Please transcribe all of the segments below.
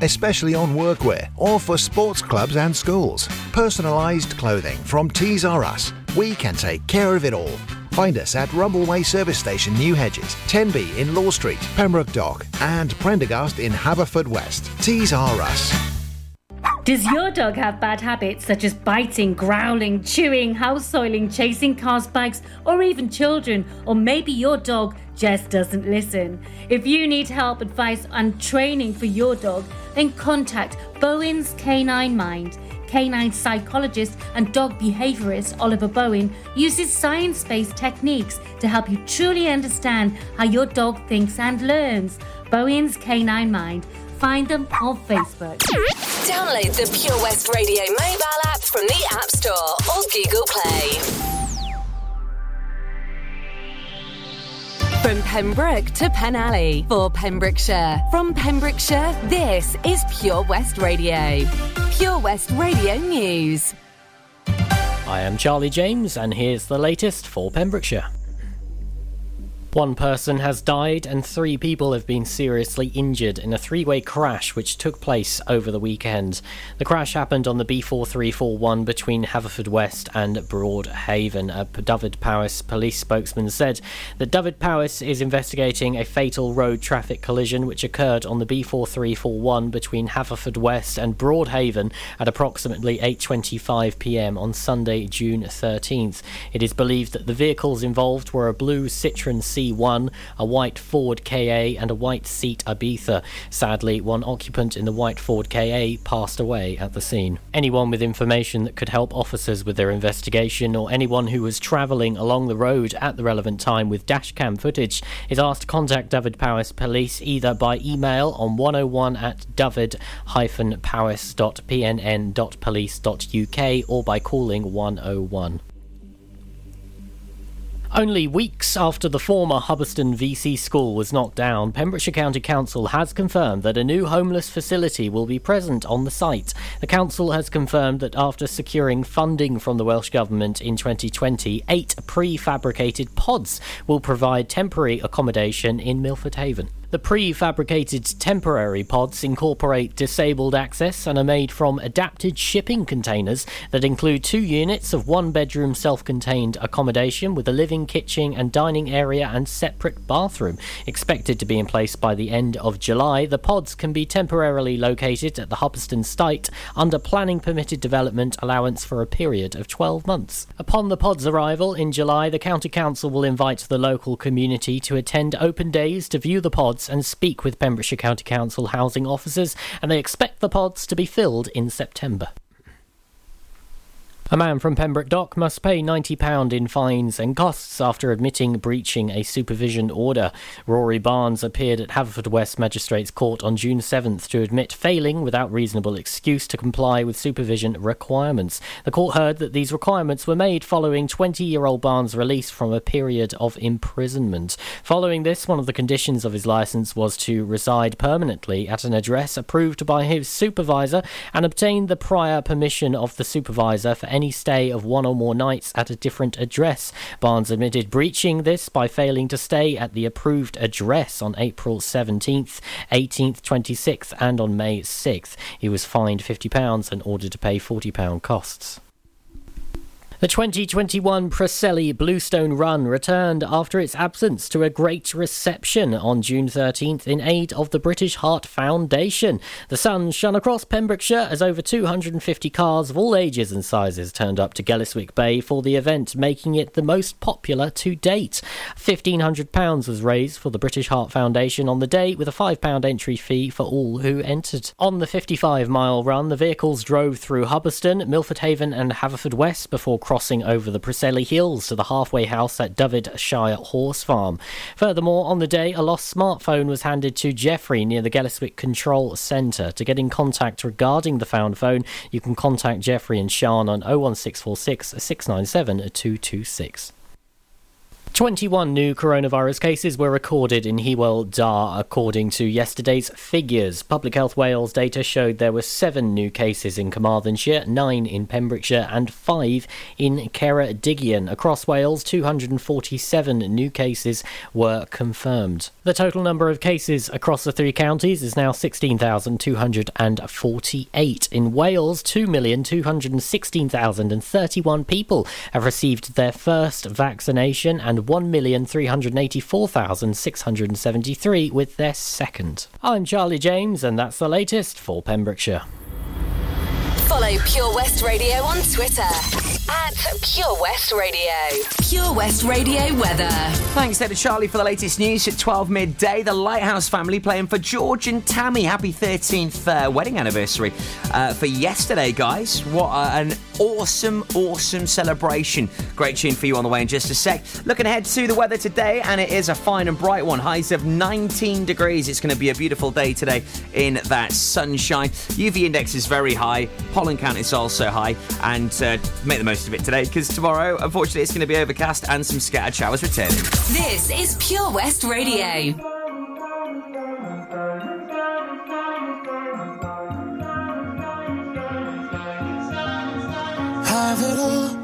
especially on workwear or for sports clubs and schools. Personalised clothing from Tees R Us. We can take care of it all. Find us at Rumbleway Service Station, New Hedges, 10B in Law Street, Pembroke Dock, and Prendergast in Haverfordwest. Tees R Us. Does your dog have bad habits such as biting, growling, chewing, house soiling, chasing cars, bikes, or even children? Or maybe your dog just doesn't listen? If you need help, advice, and training for your dog, then contact Bowen's Canine Mind. Canine psychologist and dog behaviorist Oliver Bowen uses science based techniques to help you truly understand how your dog thinks and learns. Bowen's Canine Mind. Find them on Facebook. Download the Pure West Radio mobile app from the App Store or Google Play. From Pembroke to Penally for Pembrokeshire. From Pembrokeshire, this is Pure West Radio. Pure West Radio News. I am Charlie James, and here's the latest for Pembrokeshire. One person has died and three people have been seriously injured in a three way crash which took place over the weekend. The crash happened on the B4341 between Haverfordwest and Broadhaven. A Dyfed-Powys police spokesman said that Dyfed-Powys is investigating a fatal road traffic collision which occurred on the B4341 between Haverfordwest and Broadhaven at approximately 8:25 p.m. on Sunday, June 13th. It is believed that the vehicles involved were a blue Citroen C C1, a white Ford KA, and a white Seat Ibiza. Sadly, one occupant in the white Ford KA passed away at the scene. Anyone with information that could help officers with their investigation or anyone who was travelling along the road at the relevant time with dashcam footage is asked to contact Dyfed-Powys Police either by email on 101 at dyfed-powys.pnn.police.uk or by calling 101. Only weeks after the former Hubberston VC school was knocked down, Pembrokeshire County Council has confirmed that a new homeless facility will be present on the site. The council has confirmed that after securing funding from the Welsh Government in 2020, eight prefabricated pods will provide temporary accommodation in Milford Haven. The prefabricated temporary pods incorporate disabled access and are made from adapted shipping containers that include two units of one bedroom self contained accommodation with a living, kitchen, and dining area and separate bathroom. Expected to be in place by the end of July, the pods can be temporarily located at the Hubberston site under planning permitted development allowance for a period of 12 months. Upon the pods' arrival in July, the County Council will invite the local community to attend open days to view the pods and speak with Pembrokeshire County Council housing officers, and they expect the pods to be filled in September. A man from Pembroke Dock must pay £90 in fines and costs after admitting breaching a supervision order. Rory Barnes appeared at Haverfordwest Magistrates Court on June 7th to admit failing without reasonable excuse to comply with supervision requirements. The court heard that these requirements were made following 20 year old Barnes' release from a period of imprisonment. Following this, one of the conditions of his licence was to reside permanently at an address approved by his supervisor and obtain the prior permission of the supervisor for any stay of one or more nights at a different address. Barnes admitted breaching this by failing to stay at the approved address on April 17th, 18th, 26th, and on May 6th. He was fined £50 and ordered to pay £40 costs. The 2021 Preseli Bluestone Run returned after its absence to a great reception on June 13th in aid of the British Heart Foundation. The sun shone across Pembrokeshire as over 250 cars of all ages and sizes turned up to Gelliswick Bay for the event, making it the most popular to date. £1,500 was raised for the British Heart Foundation on the day, with a £5 entry fee for all who entered. On the 55 mile run, the vehicles drove through Hubberston, Milford Haven, and Haverfordwest before crossing over the Preseli Hills to the halfway house at Dyfed-Shire Horse Farm. Furthermore, on the day, a lost smartphone was handed to Jeffrey near the Gelliswick Control Centre. To get in contact regarding the found phone, you can contact Jeffrey and Sean on 01646 697 226. 21 new coronavirus cases were recorded in Hywel Dda, according to yesterday's figures. Public Health Wales data showed there were seven new cases in Carmarthenshire, nine in Pembrokeshire, and five in Ceredigion. Across Wales, 247 new cases were confirmed. The total number of cases across the three counties is now 16,248. In Wales, 2,216,031 people have received their first vaccination and 1,384,673 with their second. I'm Charlie James, and that's the latest for Pembrokeshire. Follow Pure West Radio on Twitter at Pure West Radio. Pure West Radio weather. Thanks to Charlie for the latest news at 12 midday. The Lighthouse family playing for George and Tammy. Happy 13th uh, wedding anniversary uh, for yesterday, guys. What uh, an awesome, awesome celebration. Great tune for you on the way in just a sec. Looking ahead to the weather today, and it is a fine and bright one. Highs of 19 degrees. It's going to be a beautiful day today in that sunshine. UV index is very high. Pollen count is also high. And uh, make the most of it today because tomorrow, unfortunately, it's going to be overcast and some scattered showers returning. This is Pure West Radio. Have it all,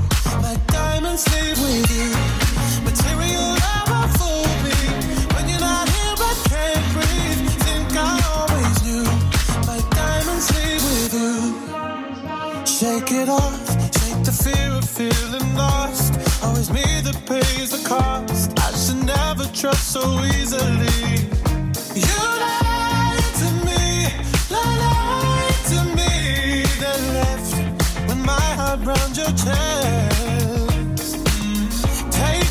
My diamonds leave with you. Material never fooled me. When you're not here, I can't breathe. Think I always knew. My diamonds leave with you. Shake it off. Shake the fear of feeling lost. Always me that pays the cost. I should never trust so easily. You lied to me, lied to me, then left with my heart round your chest.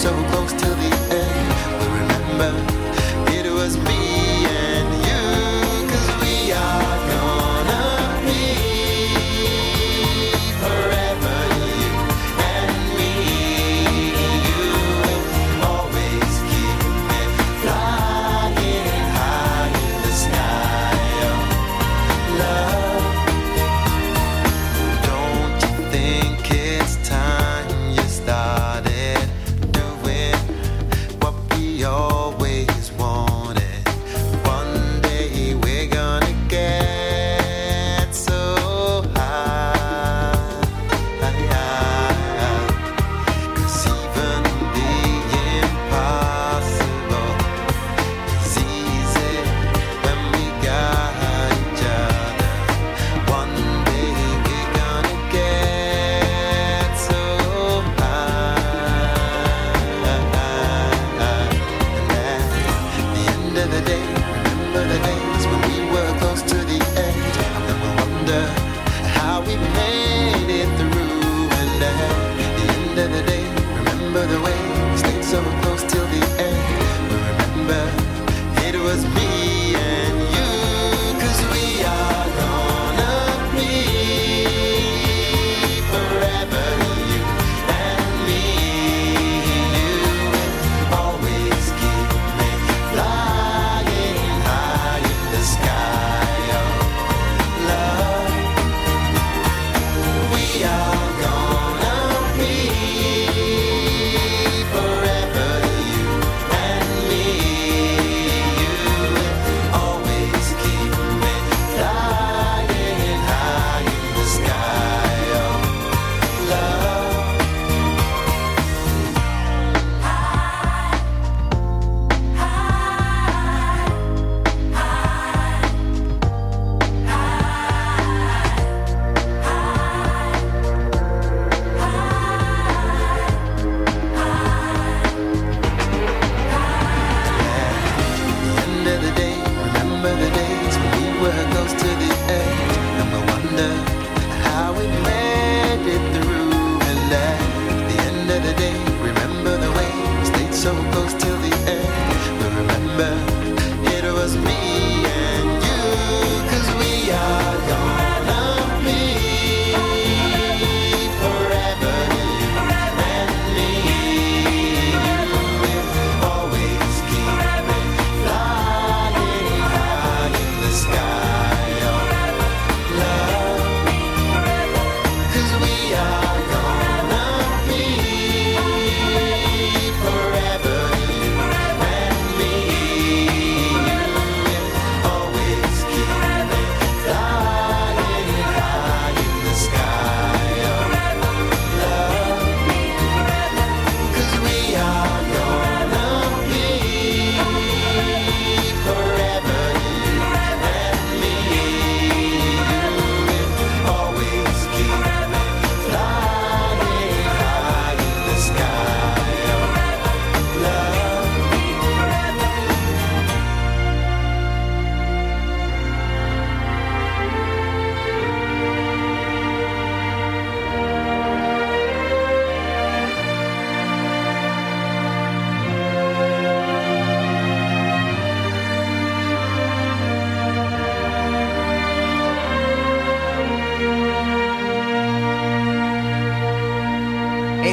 so close till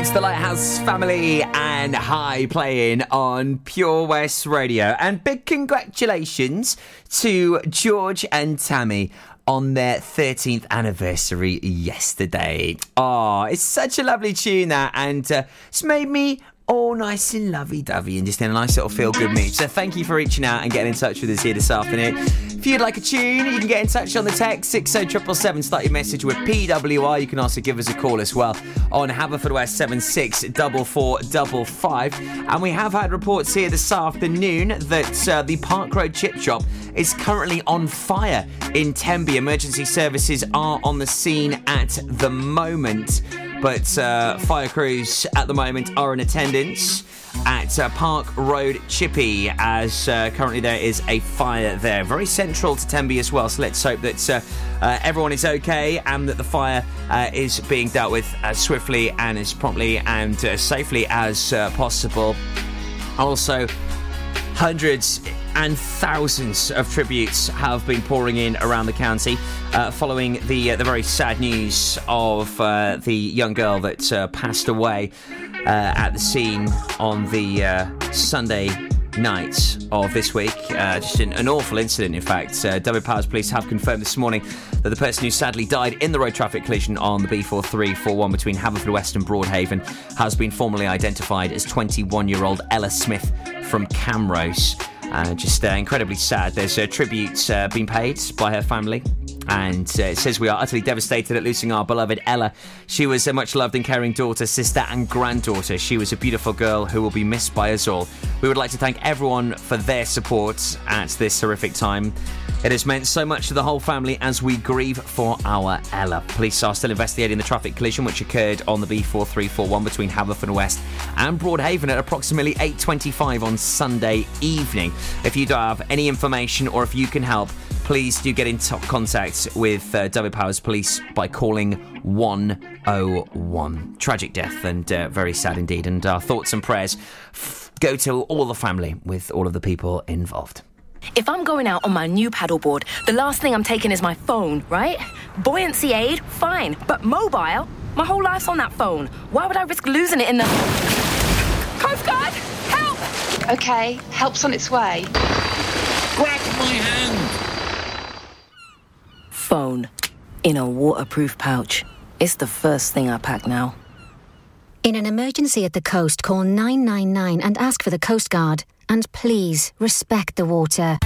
It's the Lighthouse family and High playing on Pure West Radio. And big congratulations to George and Tammy on their 13th anniversary yesterday. Oh, it's such a lovely tune that, and uh, it's made me all nice and lovey dovey and just in a nice little feel good mood. So thank you for reaching out and getting in touch with us here this afternoon. If you'd like a tune, you can get in touch on the text 60777. Start your message with PWR. You can also give us a call as well on Haverfordwest 764455. And we have had reports here this afternoon that uh, the Park Road Chip Shop is currently on fire in Tenby. Emergency services are on the scene at the moment but uh, fire crews at the moment are in attendance at uh, Park Road Chippy as uh, currently there is a fire there. Very central to Tenby as well, so let's hope that uh, uh, everyone is okay and that the fire uh, is being dealt with as swiftly and as promptly and uh, safely as possible. Also, hundreds and thousands of tributes have been pouring in around the county uh, following the uh, the very sad news of uh, the young girl that uh, passed away uh, at the scene on the uh, Sunday night of this week. Uh, just an, an awful incident, in fact. Uh, Dyfed-Powys Police have confirmed this morning that the person who sadly died in the road traffic collision on the B4341 between Haverfordwest and Broadhaven has been formally identified as 21 year old Ella Smith from Camrose. Uh, just uh, incredibly sad. There's a tribute uh, being paid by her family. And uh, it says we are utterly devastated at losing our beloved Ella. She was a much loved and caring daughter, sister, and granddaughter. She was a beautiful girl who will be missed by us all. We would like to thank everyone for their support at this horrific time. It has meant so much to the whole family as we grieve for our Ella. Police are still investigating the traffic collision which occurred on the B4341 between Haverfordwest and Broadhaven at approximately 8:25 on Sunday evening. If you do have any information or if you can help, please do get in t- contact with uh, Dyfed-Powys Police by calling 101. Tragic death and uh, very sad indeed. And our thoughts and prayers f- go to all the family with all of the people involved. If I'm going out on my new paddleboard, the last thing I'm taking is my phone, right? Buoyancy aid, fine. But mobile? My whole life's on that phone. Why would I risk losing it in the. Coast Guard! Help! Okay, help's on its way. Grab my hand! Phone. In a waterproof pouch. It's the first thing I pack now. In an emergency at the coast, call 999 and ask for the Coast Guard. And please respect the water.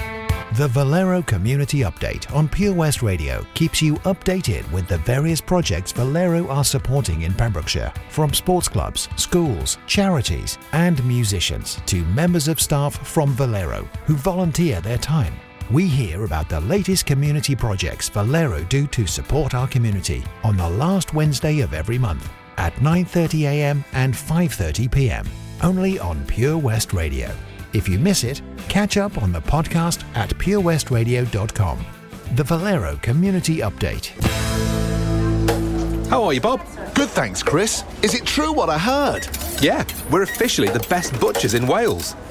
The Valero Community Update on Pure West Radio keeps you updated with the various projects Valero are supporting in Pembrokeshire, from sports clubs, schools, charities, and musicians to members of staff from Valero who volunteer their time. We hear about the latest community projects Valero do to support our community on the last Wednesday of every month at 9:30 a.m. and 5:30 p.m. only on Pure West Radio. If you miss it, catch up on the podcast at purewestradio.com. The Valero Community Update. How are you, Bob? Good, thanks, Chris. Is it true what I heard? Yeah, we're officially the best butchers in Wales.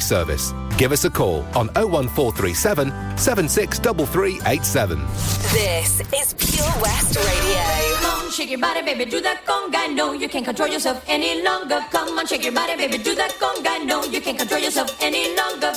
service. Give us a call on 01437 763387. This is Pure West Radio. Come on, shake your body, baby, do that conga. No, you can't control yourself any longer. Come on, shake your body, baby, do that conga. No, you can't control yourself any longer.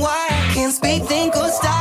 Why I can't speak, think, or stop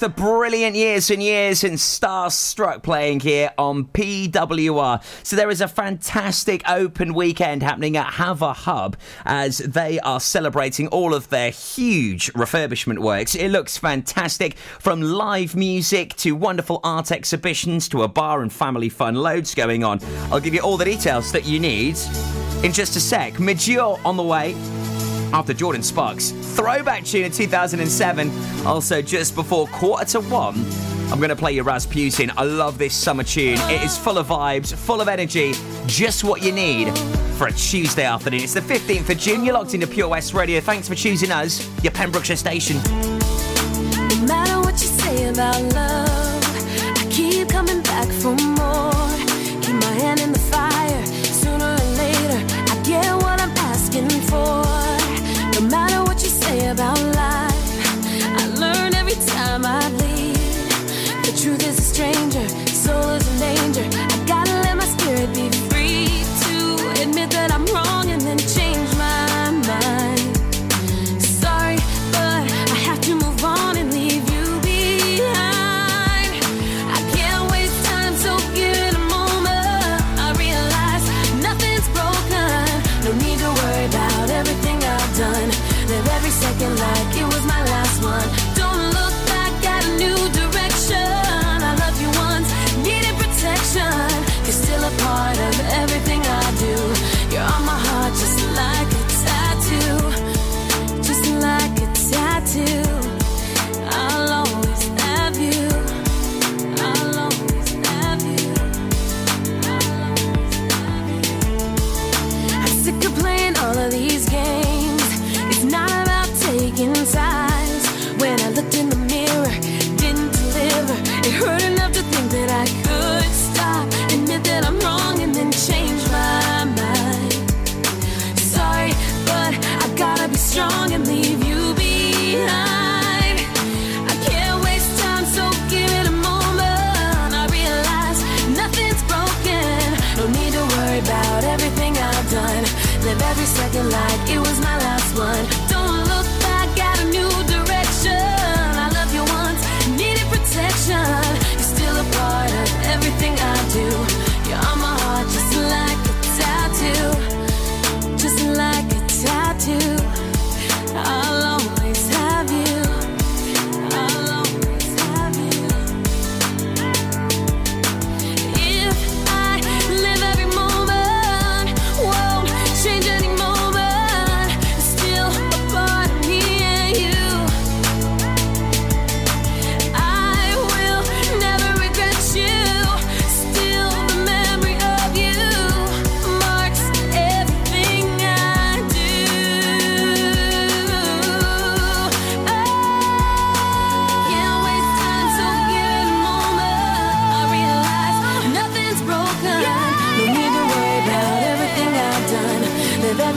The brilliant years and years and Starstruck playing here on PWR. So there is a fantastic open weekend happening at Haver Hub as they are celebrating all of their huge refurbishment works. It looks fantastic from live music to wonderful art exhibitions to a bar and family fun. Loads going on. I'll give you all the details that you need in just a sec. Mature on the way after Jordin Sparks. Throwback tune of 2007. Also, just before quarter to one, I'm going to play you Rasputin. I love this summer tune. It is full of vibes, full of energy, just what you need for a Tuesday afternoon. It's the 15th of June. You're locked into Pure West Radio. Thanks for choosing us, your Pembrokeshire station. No matter what you say about love.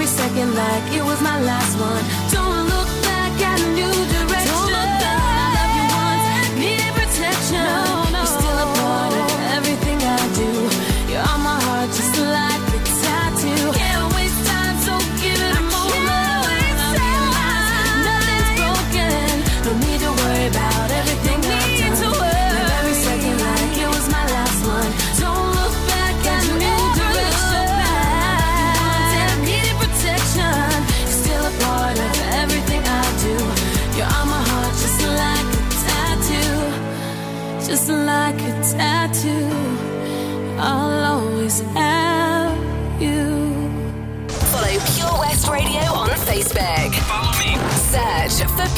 every second like it was my last one. Don't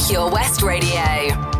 Pure West Radio.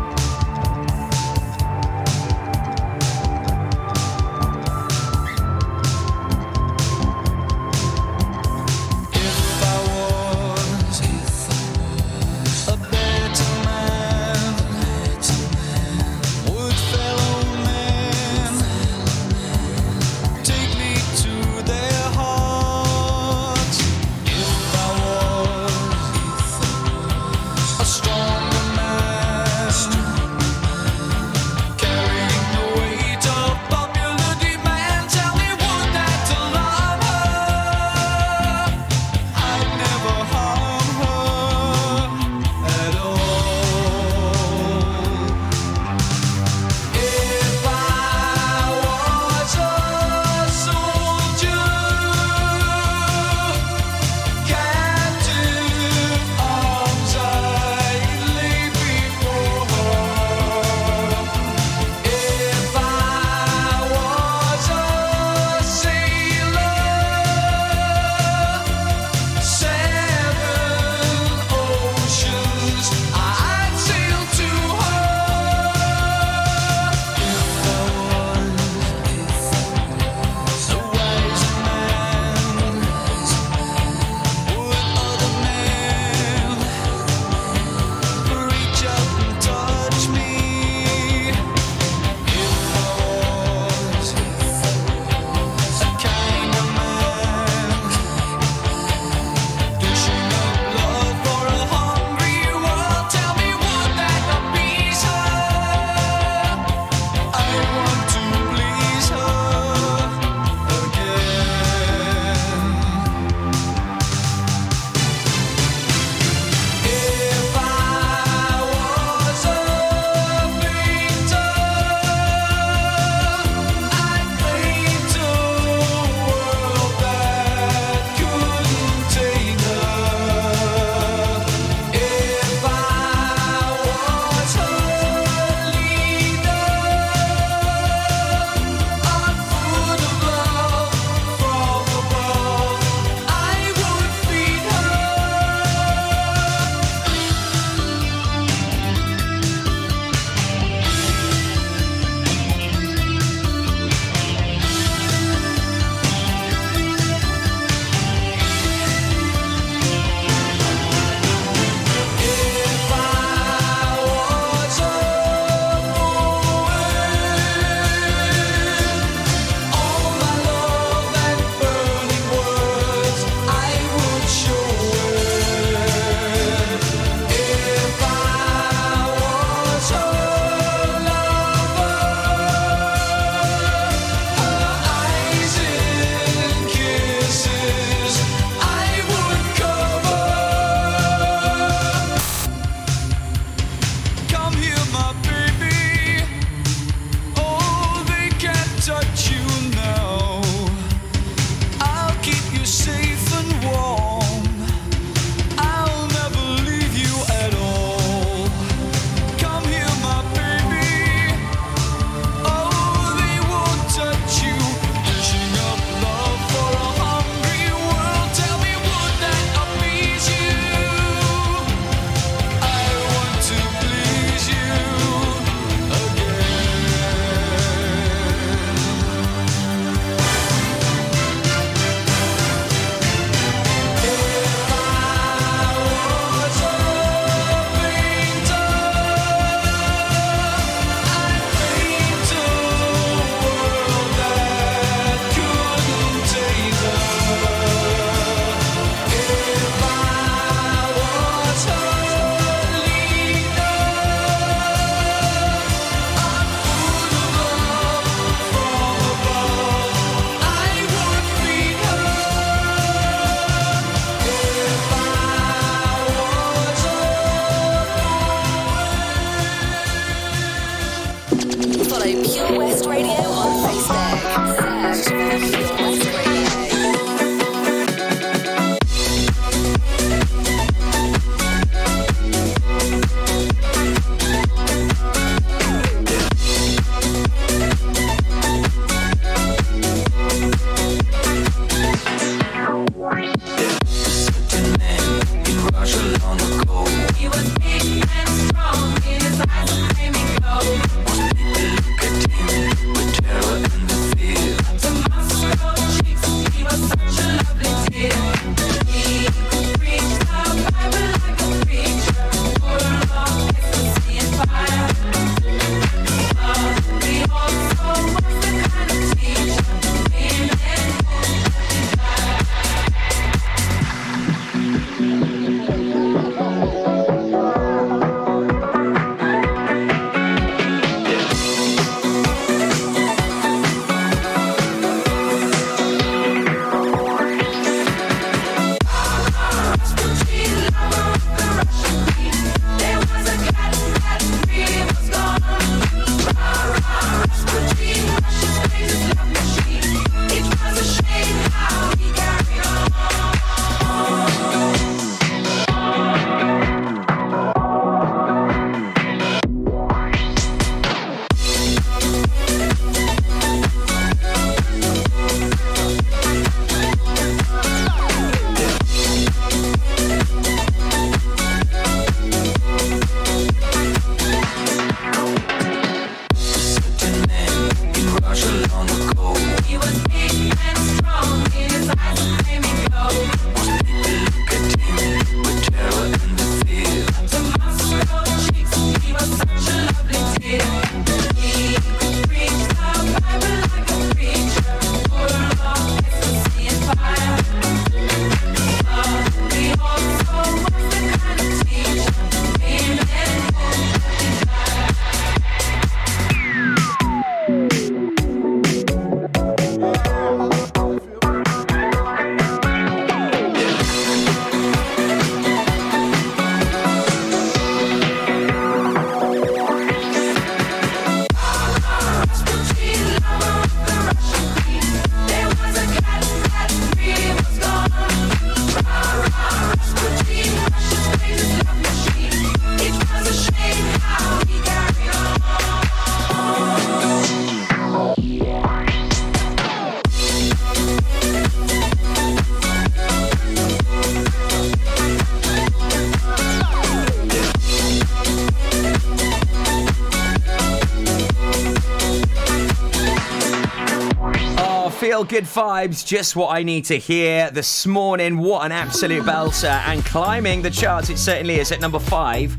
Good vibes, just what I need to hear this morning. What an absolute belter. And climbing the charts, it certainly is at number five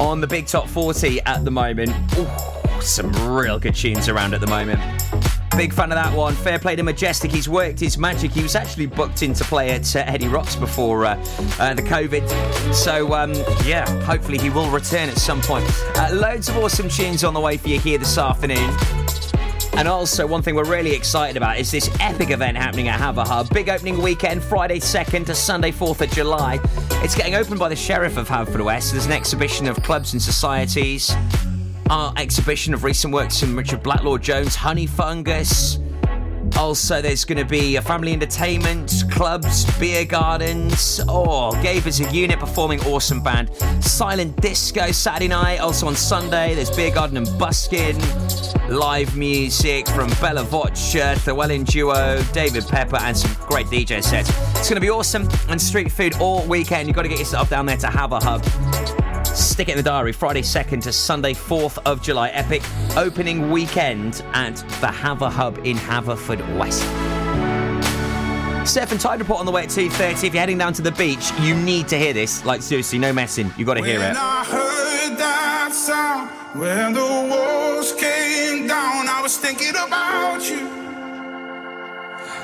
on the Big Top 40 at the moment. Ooh, some real good tunes around at the moment. Big fan of that one. Fair play to Majestic. He's worked his magic. He was actually booked in to play at uh, Eddie Rocks before uh, uh, the COVID. So, um, yeah, hopefully he will return at some point. Uh, loads of awesome tunes on the way for you here this afternoon. And also, one thing we're really excited about is this epic event happening at Haverhub. Big opening weekend, Friday 2nd to Sunday 4th of July. It's getting opened by the Sheriff of Haverfordwest. There's an exhibition of clubs and societies, art exhibition of recent works from Richard Blacklaw Jones, Honey Fungus. Also, there's going to be a family entertainment, clubs, beer gardens. Oh, Gabe is a unit performing awesome band. Silent disco Saturday night. Also on Sunday, there's beer garden and busking. Live music from Bella Voccia, Llewellyn Duo, David Pepper, and some great DJ sets. It's going to be awesome. And street food all weekend. You've got to get yourself down there to have a hub. Stick it in the diary. Friday 2nd to Sunday 4th of July. Epic opening weekend at the Haver Hub in Haverford West. Surf and Tide Report on the way at 2.30. If you're heading down to the beach, you need to hear this. Like, seriously, no messing. You've got to hear When it. I heard that sound, when the walls came down, I was thinking about you,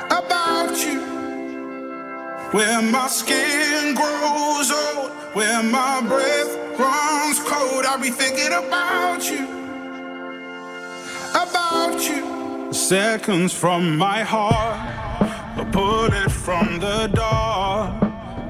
about you. Where my skin grows old, where my breath runs cold, I'll be thinking about you, about you. Seconds from my heart, a bullet from the dark.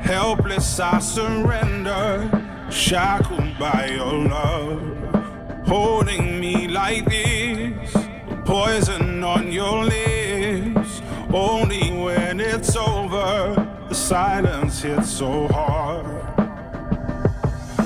Helpless, I surrender, shackled by your love. Holding me like this, poison on your lips. Only when it's over, the silence hits so hard.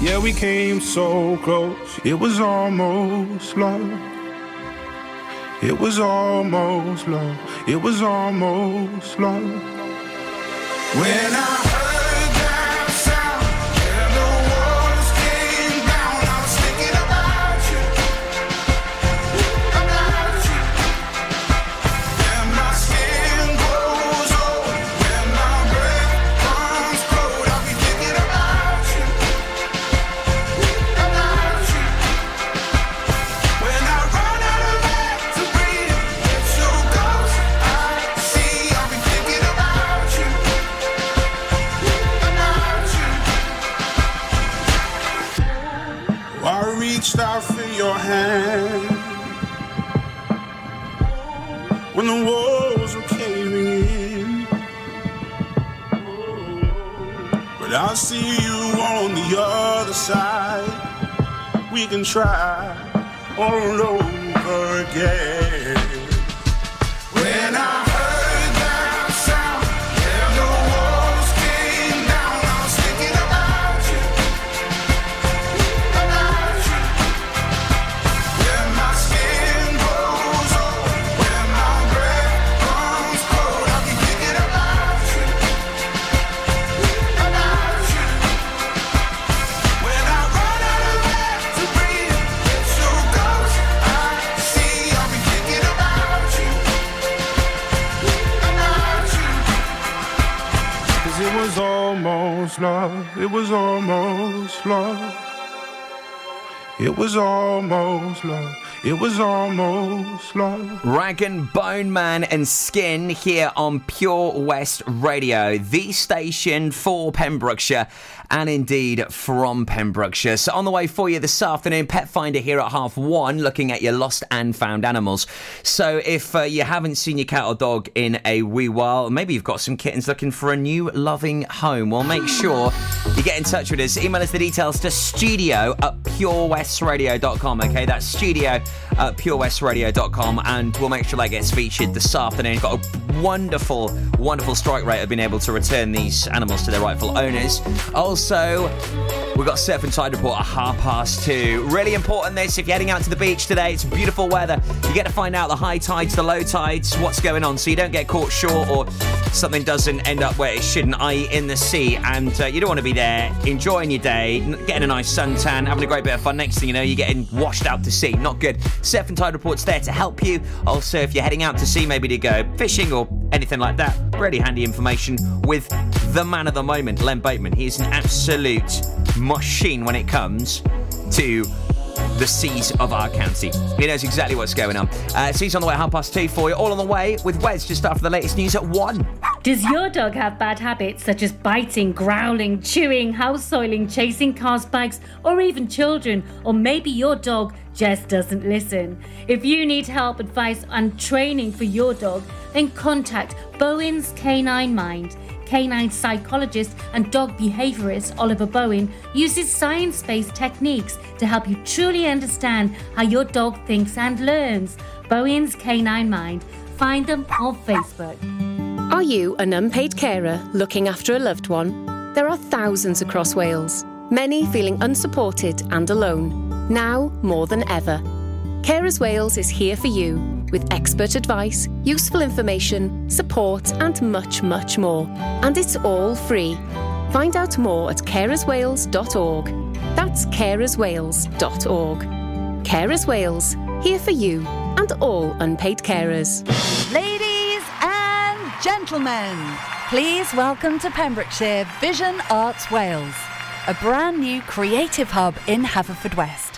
Yeah, we came so close, it was almost love. It was almost love, it was almost love. When I But I see you on the other side. We can try all over again. Was almost love, it was almost love. Rag'n'Bone Man and Skin here on Pure West Radio, the station for Pembrokeshire and indeed from Pembrokeshire. So, on the way for you this afternoon, Pet Finder here at half one, looking at your lost and found animals. So, if uh, you haven't seen your cat or dog in a wee while, maybe you've got some kittens looking for a new loving home, well, make sure you get in touch with us. Email us the details to studio at purewestradio.com, okay? That's studio at purewestradio.com, and we'll make sure that gets featured this afternoon. Got a wonderful, wonderful strike rate of being able to return these animals to their rightful owners. Also, we've got Surf and Tide Report at half past two. Really important this if you're heading out to the beach today, it's beautiful weather. You get to find out the high tides, the low tides, what's going on, so you don't get caught short or something doesn't end up where it shouldn't, i.e., in the sea. And uh, you don't want to be there enjoying your day, getting a nice suntan, having a great bit of fun. Next thing you know, you're getting washed out to sea. Not good. Surf and Tide Report's there to help you. Also, if you're heading out to sea, maybe to go fishing or anything like that, really handy information with the man of the moment, Len Bateman. He is an absolute machine when it comes to the seas of our county. He knows exactly what's going on. Uh, seas on the way half past two for you. All on the way with Wes just after the latest news at one. Does your dog have bad habits such as biting, growling, chewing, house soiling, chasing cars, bikes, or even children? Or maybe your dog just doesn't listen? If you need help, advice, and training for your dog, then contact Bowen's Canine Mind. Canine psychologist and dog behaviorist Oliver Bowen uses science based techniques to help you truly understand how your dog thinks and learns. Bowen's Canine Mind find them on Facebook. Are you an unpaid carer looking after a loved one? There are thousands across Wales, many feeling unsupported and alone, now more than ever. Carers Wales is here for you with expert advice, useful information, support, and much, much more. And it's all free. Find out more at carerswales.org. That's carerswales.org. Carers Wales, here for you and all unpaid carers. Ladies and gentlemen, please welcome to Pembrokeshire Vision Arts Wales, a brand new creative hub in Haverfordwest.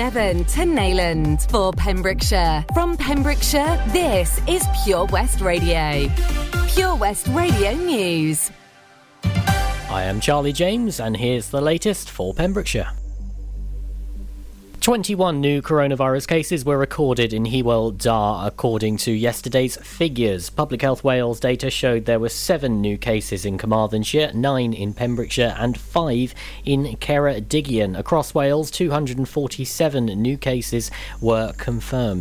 Nevern to Neyland for Pembrokeshire. From Pembrokeshire, this is Pure West Radio. Pure West Radio News. I am Charlie James, and here's the latest for Pembrokeshire. 21 new coronavirus cases were recorded in Hywel Dda, according to yesterday's figures. Public Health Wales data showed there were seven new cases in Carmarthenshire, nine in Pembrokeshire, and five in Ceredigion. Across Wales, 247 new cases were confirmed.